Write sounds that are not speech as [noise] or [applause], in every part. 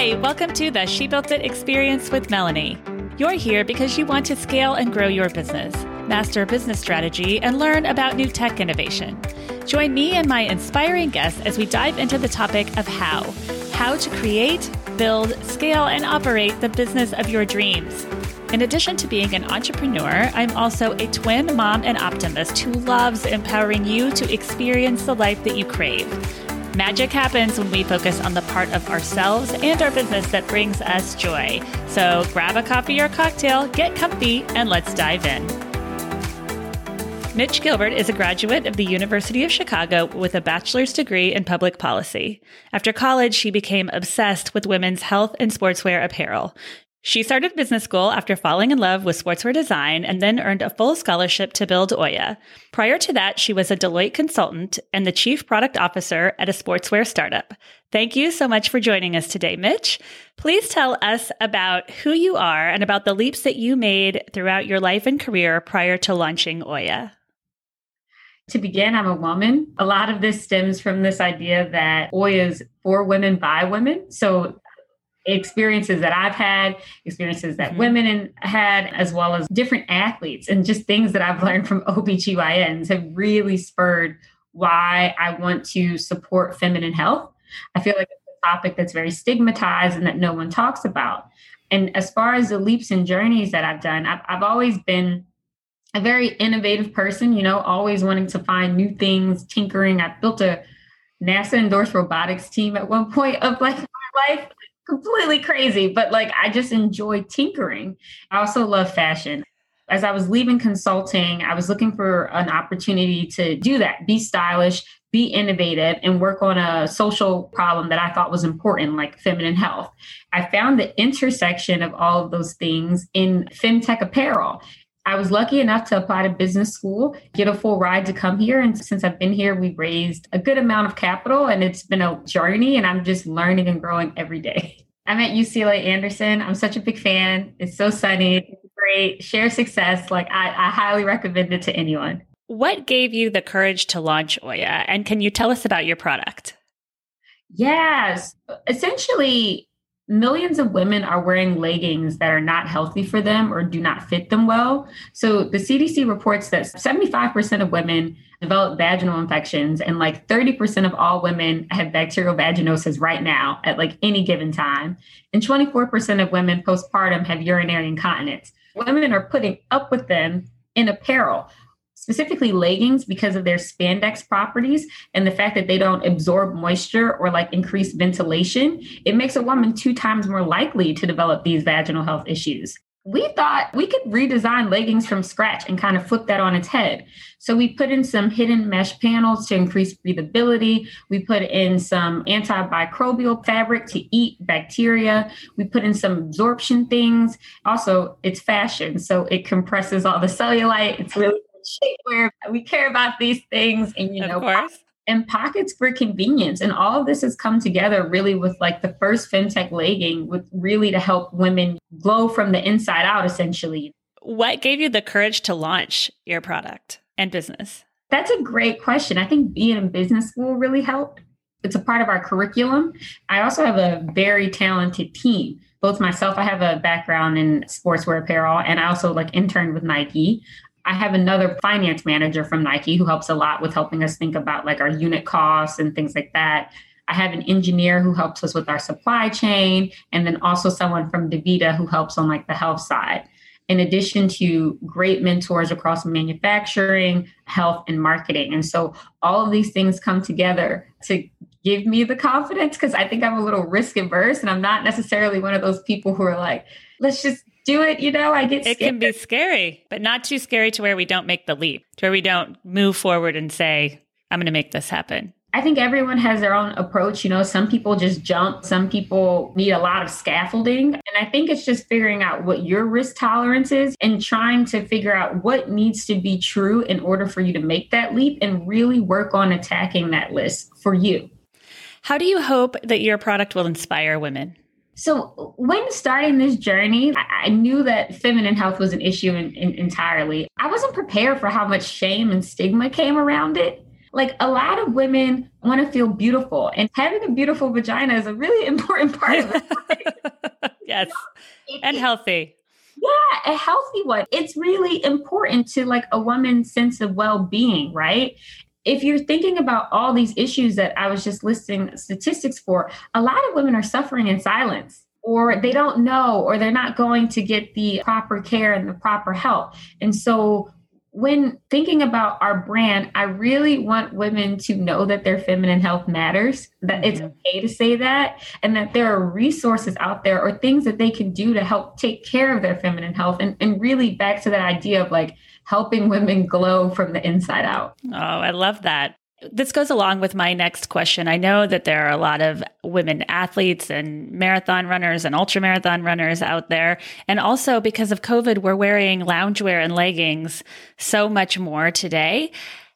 Hi, welcome to the She Built It experience with Melanie. You're here because you want to scale and grow your business, master business strategy, and learn about new tech innovation. Join me and my inspiring guests as we dive into the topic of how how to create, build, scale, and operate the business of your dreams. In addition to being an entrepreneur, I'm also a twin mom and optimist who loves empowering you to experience the life that you crave. Magic happens when we focus on the part of ourselves and our business that brings us joy. So grab a coffee or cocktail, get comfy, and let's dive in. Mitch Gilbert is a graduate of the University of Chicago with a bachelor's degree in public policy. After college, she became obsessed with women's health and sportswear apparel. She started business school after falling in love with sportswear design and then earned a full scholarship to build Oya. Prior to that, she was a Deloitte consultant and the chief product officer at a sportswear startup. Thank you so much for joining us today, Mitch. Please tell us about who you are and about the leaps that you made throughout your life and career prior to launching Oya. To begin, I'm a woman. A lot of this stems from this idea that Oya is for women by women. So experiences that I've had, experiences that mm-hmm. women had, as well as different athletes, and just things that I've [laughs] learned from OBGYNs have really spurred why I want to support feminine health. I feel like it's a topic that's very stigmatized and that no one talks about. And as far as the leaps and journeys that I've done, I've, I've always been a very innovative person, you know, always wanting to find new things, tinkering. I built a NASA endorsed robotics team at one point of like my life completely crazy, but like I just enjoy tinkering. I also love fashion. As I was leaving consulting, I was looking for an opportunity to do that, be stylish, be innovative, and work on a social problem that I thought was important, like feminine health. I found the intersection of all of those things in femtech apparel. I was lucky enough to apply to business school, get a full ride to come here. And since I've been here, we've raised a good amount of capital and it's been a journey and I'm just learning and growing every day. [laughs] I'm at UCLA Anderson. I'm such a big fan. It's so sunny. It's great. Share success. Like I, I highly recommend it to anyone. What gave you the courage to launch Oya? And can you tell us about your product? Yes. Essentially, millions of women are wearing leggings that are not healthy for them or do not fit them well. So the CDC reports that 75% of women develop vaginal infections and like 30% of all women have bacterial vaginosis right now at like any given time. And 24% of women postpartum have urinary incontinence. Women are putting up with them in apparel specifically leggings because of their spandex properties and the fact that they don't absorb moisture or like increase ventilation, it makes a woman two times more likely to develop these vaginal health issues. We thought we could redesign leggings from scratch and kind of flip that on its head. So we put in some hidden mesh panels to increase breathability. We put in some antimicrobial fabric to eat bacteria. We put in some absorption things. Also, it's fashion, so it compresses all the cellulite. It's really shapewear. We care about these things, and you know, and pockets for convenience. And all of this has come together really with like the first femtech legging, with really to help women glow from the inside out, essentially. What gave you the courage to launch your product and business? That's a great question. I think being in business school really helped. It's a part of our curriculum. I also have a very talented team both myself i have a background in sportswear apparel and i also like interned with nike I have another finance manager from Nike who helps a lot with helping us think about like our unit costs and things like that. I have an engineer who helps us with our supply chain, and then also someone from DaVita who helps on like the health side. In addition to great mentors across manufacturing, health, and marketing. And so all of these things come together to give me the confidence because I think I'm a little risk averse and I'm not necessarily one of those people who are like, let's just do it, you know, I get It can be scary, but not too scary to where we don't make the leap, to where we don't move forward and say, I'm going to make this happen. I think everyone has their own approach. You know, some people just jump, some people need a lot of scaffolding. And I think it's just figuring out what your risk tolerance is and trying to figure out what needs to be true in order for you to make that leap and really work on attacking that list for you. How do you hope that your product will inspire women? So, when starting this journey, I knew that feminine health was an issue in, in, entirely. I wasn't prepared for how much shame and stigma came around it. Like a lot of women want to feel beautiful, and having a beautiful vagina is a really [laughs] important part of it. [laughs] yes. and healthy. Yeah, a healthy one. It's really important to like a woman's sense of well being, right? If you're thinking about all these issues that I was just listing statistics for, a lot of women are suffering in silence or they don't know or they're not going to get the proper care and the proper help. And so when thinking about our brand, I really want women to know that their feminine health matters, that mm-hmm. it's okay to say that, and that there are resources out there or things that they can do to help take care of their feminine health. And, and really back to that idea of like helping women glow from the inside out. Oh, I love that. This goes along with my next question. I know that there are a lot of women athletes and marathon runners and ultra marathon runners out there. And also because of COVID, we're wearing loungewear and leggings so much more today.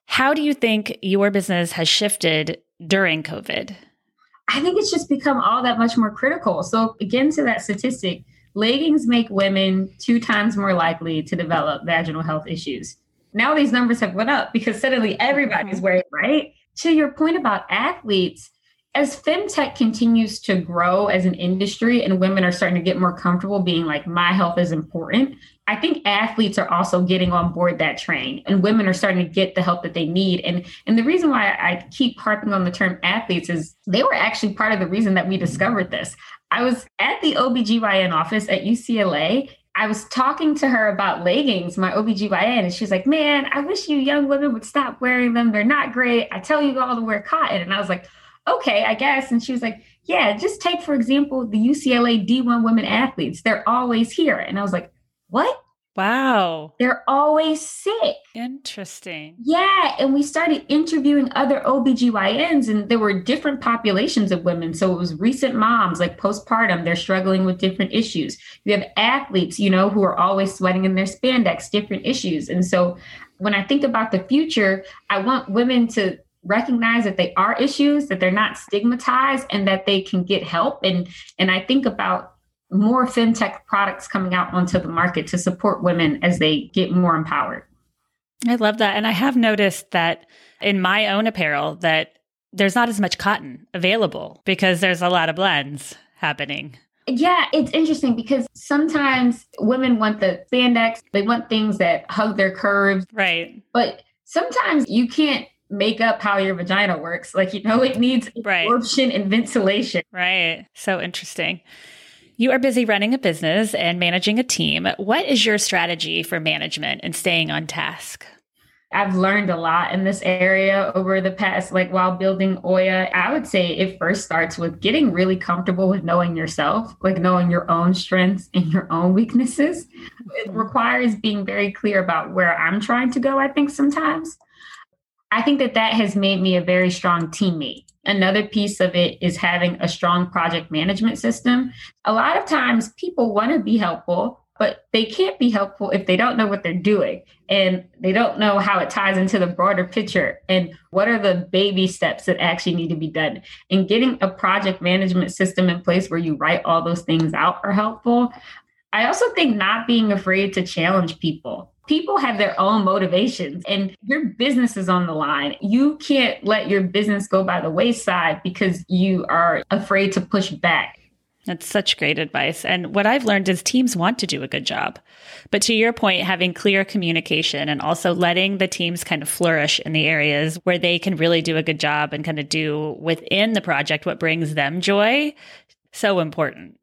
How do you think your business has shifted during COVID? I think it's just become all that much more critical. So, again, to that statistic, leggings make women two times more likely to develop vaginal health issues now these numbers have went up because suddenly everybody's mm-hmm. wearing right? To your point about athletes as femtech continues to grow as an industry and women are starting to get more comfortable being like my health is important i think athletes are also getting on board that train and women are starting to get the help that they need. And and the reason why i keep harping on the term athletes is they were actually part of the reason that we discovered this. I was at the obgyn office at ucla I was talking to her about leggings, my OBGYN, and she's like, Man, I wish you young women would stop wearing them. They're not great. I tell you all to wear cotton. And I was like, Okay, I guess. And she was like, Yeah, just take, for example, the UCLA D1 women athletes. They're always here. And I was like, What? Wow. They're always sick. Interesting. Yeah. And we started interviewing other OBGYNs, and there were different populations of women. So it was recent moms, like postpartum, they're struggling with different issues. You have athletes, you know, who are always sweating in their spandex, different issues. And so when I think about the future, I want women to recognize that they are issues that they're not stigmatized and that they can get help and and i think about more femtech products coming out onto the market to support women as they get more empowered. I love that. And I have noticed that in my own apparel that there's not as much cotton available because there's a lot of blends happening. Yeah, it's interesting because sometimes women want the spandex, they want things that hug their curves. Right. But sometimes you can't make up how your vagina works. Like, you know, it needs absorption right. and ventilation. Right. So interesting. You are busy running a business and managing a team. What is your strategy for management and staying on task? I've learned a lot in this area over the past, like while building Oya. I would say it first starts with getting really comfortable with knowing yourself, like knowing your own strengths and your own weaknesses. It mm-hmm. requires being very clear about where I'm trying to go, I think sometimes. I think that that has made me a very strong teammate. Another piece of it is having a strong project management system. A lot of times people want to be helpful, but they can't be helpful if they don't know what they're doing and they don't know how it ties into the broader picture and what are the baby steps that actually need to be done. And getting a project management system in place where you write all those things out are helpful. I also think not being afraid to challenge people people have their own motivations and your business is on the line. You can't let your business go by the wayside because you are afraid to push back. That's such great advice. And what I've learned is teams want to do a good job. But to your point, having clear communication and also letting the teams kind of flourish in the areas where they can really do a good job and kind of do within the project what brings them joy, so important.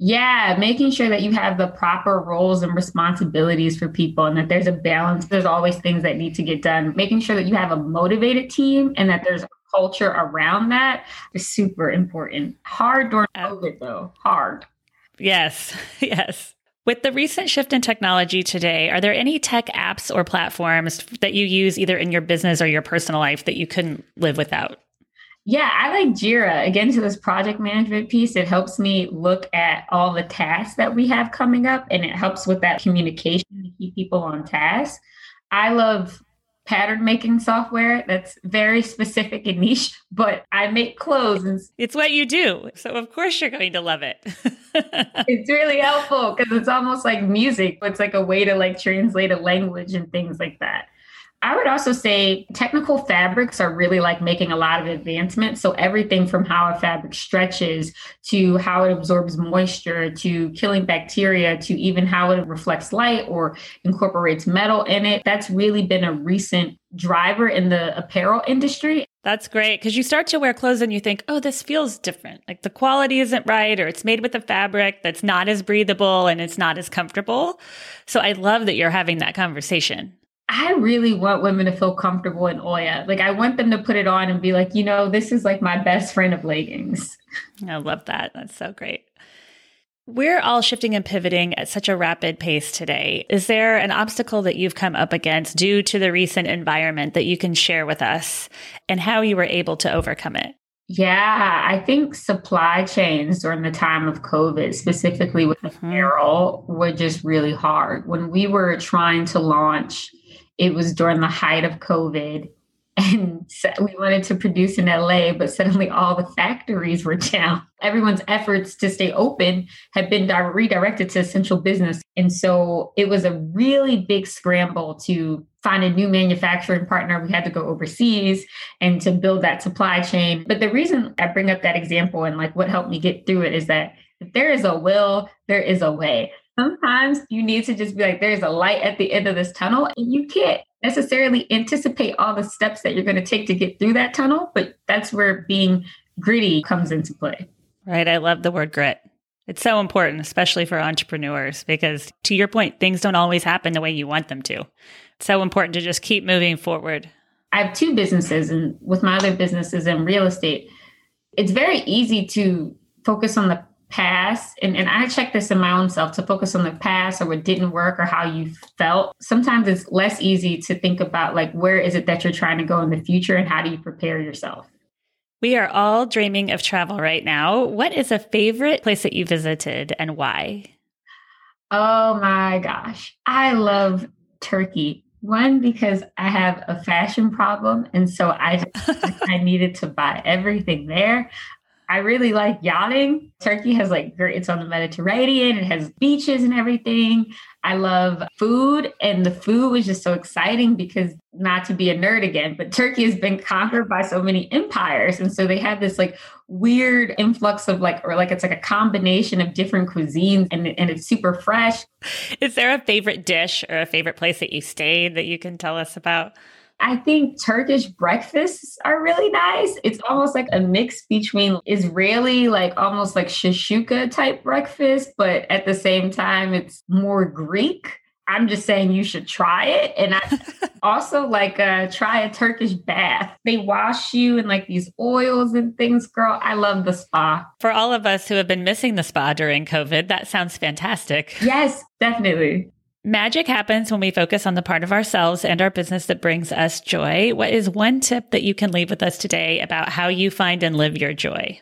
Yeah, making sure that you have the proper roles and responsibilities for people and that there's a balance. There's always things that need to get done. Making sure that you have a motivated team and that there's a culture around that is super important. Hard during uh, COVID, though. Hard. Yes, [laughs] yes. With the recent shift in technology today, are there any tech apps or platforms that you use either in your business or your personal life that you couldn't live without? Yeah, I like Jira. Again, to this project management piece, it helps me look at all the tasks that we have coming up and it helps with that communication to keep people on task. I love pattern making software that's very specific and niche, [laughs] but I make clothes. And it's what you do. So, of course, you're going to love it. [laughs] it's really helpful because it's almost like music. But it's like a way to like translate a language and things like that. I would also say technical fabrics are really like making a lot of advancements. So everything from how a fabric stretches to how it absorbs moisture to killing bacteria to even how it reflects light or incorporates metal in it. That's really been a recent driver in the apparel industry. That's great because you start to wear clothes and you think, oh, this feels different. Like the quality isn't right, or it's made with a fabric that's not as breathable and it's not as comfortable. So I love that you're having that conversation. I really want women to feel comfortable in Oya. Like I want them to put it on and be like, you know, this is like my best friend of leggings. I love that. That's so great. We're all shifting and pivoting at such a rapid pace today. Is there an obstacle that you've come up against due to the recent environment that you can share with us and how you were able to overcome it? Yeah, I think supply chains during the time of COVID, specifically with mm-hmm. apparel, were just really hard. When we were trying to launch it was during the height of COVID. And we wanted to produce in LA, but suddenly all the factories were down. Everyone's efforts to stay open had been redirected to essential business. And so it was a really big scramble to find a new manufacturing partner. We had to go overseas and to build that supply chain. But the reason I bring up that example and like what helped me get through it is that if there is a will, there is a way sometimes you need to just be like, there's a light at the end of this tunnel, and you can't necessarily anticipate all the steps that you're going to take to get through that tunnel, but that's where being gritty comes into play. Right. I love the word grit. It's so important, especially for entrepreneurs, because to your point, things don't always happen the way you want them to. It's so important to just keep moving forward. I have two businesses, and with my other businesses in real estate, it's very easy to focus on the past and, and i check this in my own self to focus on the past or what didn't work or how you felt. Sometimes it's less easy to think about like where is it that you're trying to go in the future and how do you prepare yourself? We are all dreaming of travel right now. What is a favorite place that you visited and why? Oh my gosh. I love turkey. One because i have a fashion problem and so i [laughs] i needed to buy everything there I really like yachting. Turkey has like great, it's on the Mediterranean, it has beaches and everything. I love food, and the food was just so exciting because not to be a nerd again, but Turkey has been conquered by so many empires. And so they have this like weird influx of like, or like it's like a combination of different cuisines and, and it's super fresh. Is there a favorite dish or a favorite place that you stayed that you can tell us about? I think Turkish breakfasts are really nice. It's almost like a mix between Israeli, like almost like shashuka type breakfast, but at the same time, it's more Greek. I'm just saying you should try it. And I [laughs] also like uh, try a Turkish bath. They wash you in like these oils and things, girl. I love the spa. For all of us who have been missing the spa during COVID, that sounds fantastic. Yes, definitely. Magic happens when we focus on the part of ourselves and our business that brings us joy. What is one tip that you can leave with us today about how you find and live your joy?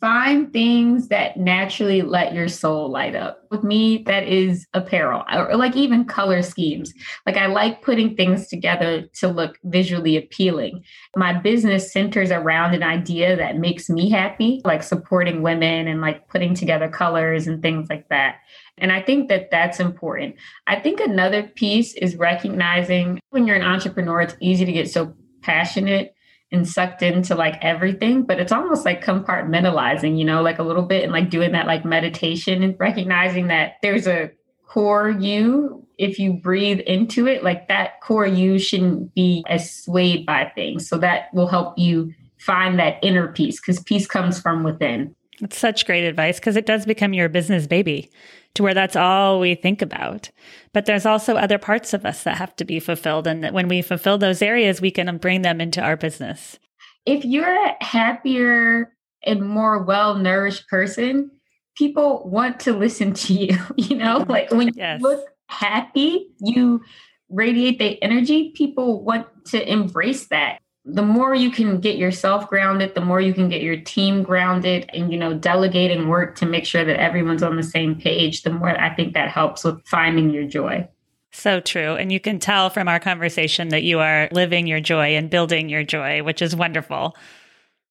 Find things that naturally let your soul light up. With me, that is apparel or like even color schemes. Like I like putting things together to look visually appealing. My business centers around an idea that makes me happy, like supporting women and like putting together colors and things like that. And I think that that's important. I think another piece is recognizing when you're an entrepreneur, it's easy to get so passionate and sucked into like everything, but it's almost like compartmentalizing, you know, like a little bit and like doing that like meditation and recognizing that there's a core you. If you breathe into it, like that core you shouldn't be as swayed by things. So that will help you find that inner peace because peace comes from within. It's such great advice because it does become your business baby to where that's all we think about. But there's also other parts of us that have to be fulfilled. And that when we fulfill those areas, we can bring them into our business. If you're a happier and more well nourished person, people want to listen to you. [laughs] You know, like when yes. you look happy, you radiate the energy, people want to embrace that the more you can get yourself grounded, the more you can get your team grounded and, you know, delegating work to make sure that everyone's on the same page, the more I think that helps with finding your joy. So true. And you can tell from our conversation that you are living your joy and building your joy, which is wonderful.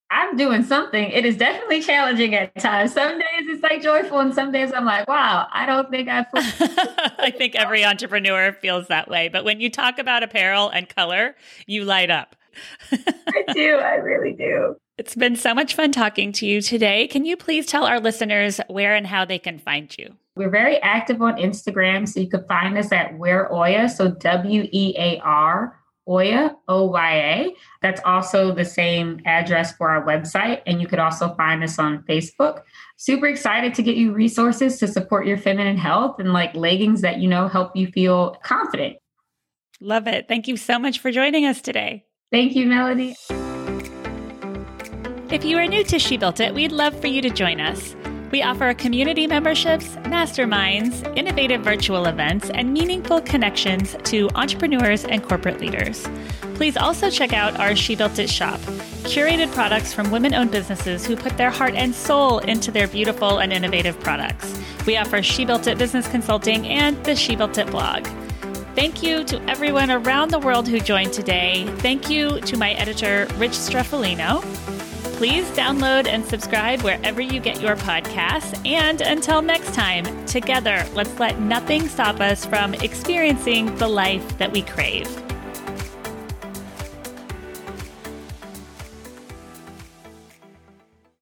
I'm doing something. It is definitely challenging at times. Some days it's like joyful, and some days I'm like, wow, I don't think I. [laughs] I think every entrepreneur feels that way. But when you talk about apparel and color, you light up. I do. I really do. It's been so much fun talking to you today. Can you please tell our listeners where and how they can find you? We're very active on Instagram, so you can find us at Wear Oya, so W E A R Oya, O Y A. That's also the same address for our website. And you could also find us on Facebook. Super excited to get you resources to support your feminine health and like leggings that, you know, help you feel confident. Love it. Thank you so much for joining us today. Thank you, Melody. If you are new to She Built It, we'd love for you to join us. We offer community memberships, masterminds, innovative virtual events, and meaningful connections to entrepreneurs and corporate leaders. Please also check out our She Built It shop, curated products from women owned businesses who put their heart and soul into their beautiful and innovative products. We offer She Built It business consulting and the She Built It blog. Thank you to everyone around the world who joined today. Thank you to my editor, Rich Streffolino. Please download and subscribe wherever you get your podcasts. And until next time, together, let's let nothing stop us from experiencing the life that we crave.